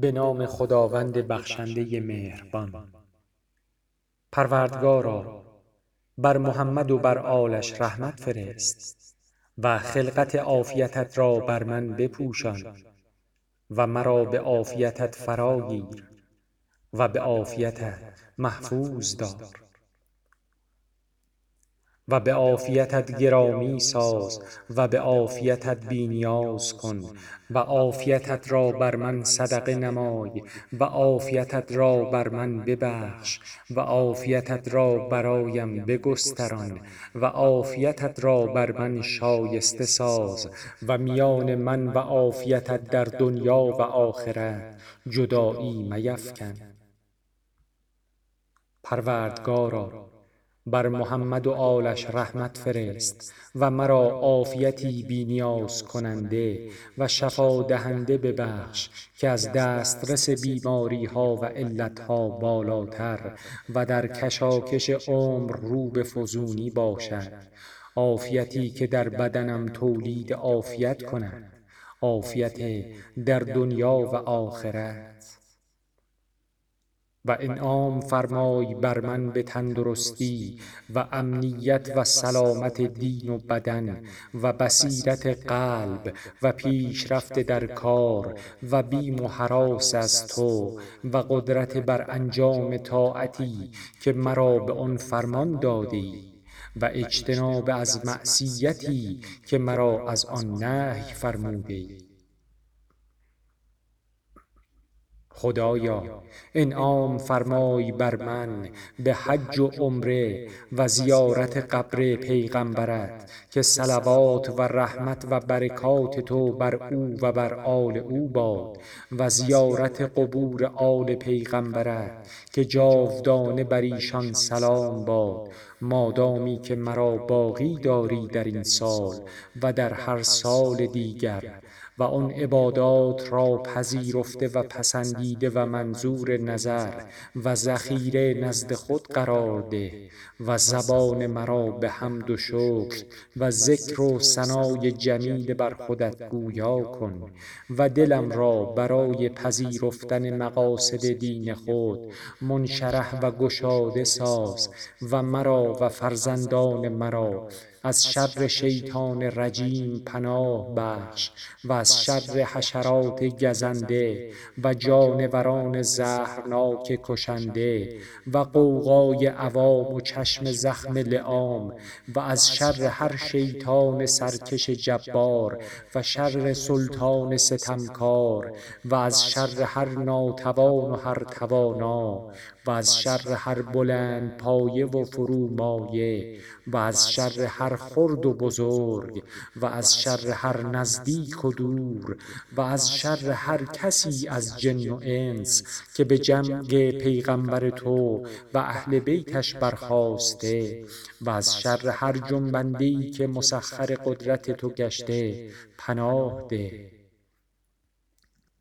به نام خداوند بخشنده مهربان. پروردگارا بر محمد و بر آلش رحمت فرست و خلقت عافیتت را بر من بپوشان و مرا به عافیتت فرا گیر و به عافیتت محفوظ دار. و به عافیتت گرامی ساز و به عافیتت بی نیاز کن و عافیتت را بر من صدقه نمای و عافیتت را بر من ببخش و عافیتت را برایم بگستران و عافیتت را بر من شایسته ساز و میان من و عافیتت در دنیا و آخرت جدایی میفکن. پروردگارا بر محمد و آلش رحمت فرست و مرا عافیتی بی نیاز کننده و شفا دهنده ببخش که از دسترس بیماری ها و علت ها بالاتر و در کشاکش عمر رو به فزونی باشد. عافیتی که در بدنم تولید عافیت کند. عافیت در دنیا و آخرت. و انعام فرمای بر من به تندرستی و امنیت و سلامت دین و بدن و بصیرت قلب و پیشرفت در کار و بیم و هراس از تو و قدرت بر انجام طاعتی که مرا به آن فرمان داده ای و اجتناب از معصیتی که مرا از آن نهی فرموده خدایا انعام فرمای بر من به حج و عمره و زیارت قبر پیغمبرت که صلوات و رحمت و برکات تو بر او و بر آل او باد و زیارت قبور آل پیغمبرت که جاودانه بر ایشان سلام باد. مادامی که مرا باقی داری در این سال و در هر سال دیگر. و آن عبادات را پذیرفته و پسندیده و منظور نظر و ذخیره نزد خود قرار ده و زبان مرا به حمد و شکر و ذکر و ثنای جمیل بر خودت گویا کن و دلم را برای پذیرفتن مقاصد دین خود منشرح و گشاده ساز و مرا و فرزندان مرا از شر شیطان رجیم پناه بخش و از شر حشرات گزنده و جانوران زهرناک کشنده و غوغای عوام و چشم زخم لعام و از شر هر شیطان سرکش جبار و شر سلطان ستمکار و از شر هر ناتوان و هر توانا و از شر هر بلندپایه و فرومایه و از شر هر خرد و بزرگ و از شر هر نزدیک و دور و از شر هر کسی از جن و انس که به جنگ پیغمبر تو و اهل بیتش برخاسته و از شر هر جنبنده ای که مسخر قدرت تو گشته پناه ده.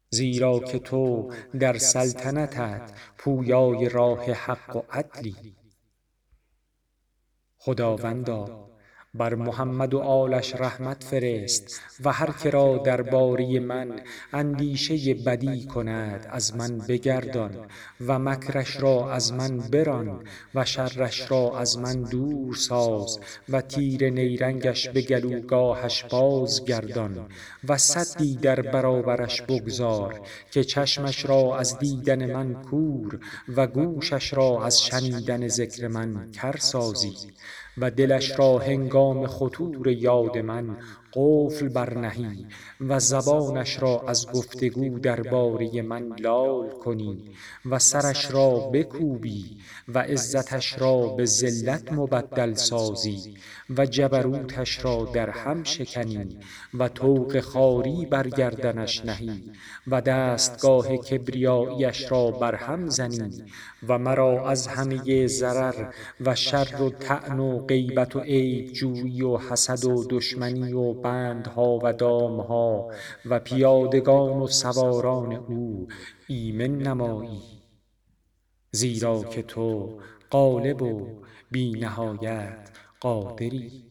زیرا که تو در سلطنتت پویای راه حق و عدلی. خداوندا بر محمد و آلش رحمت فرست و هر که را درباره من اندیشه بدی کند از من بگردان و مکرش را از من بران و شرش را از من دور ساز و تیر نیرنگش به گلوگاهش بازگردان و سدی در برابرش بگذار که چشمش را از دیدن من کور و گوشش را از شنیدن ذکر من کر سازی و دلش را هنگام خطور یاد من قفل برنهی و زبانش را از گفتگو درباره من لال کنی و سرش را بکوبی و عزتش را به ذلت مبدل سازی و جبروتش را در هم شکنی و طوق خواری بر گردنش نهی و دستگاه کبریاییش را بر هم زنی و مرا از همه ضرر و شر و طعن و غیبت و عیب جویی و حسد و دشمنی و بندها و دامها و پیادگان و سواران او ایمن نمایی. زیرا که تو غالب و بی نهایت قادری.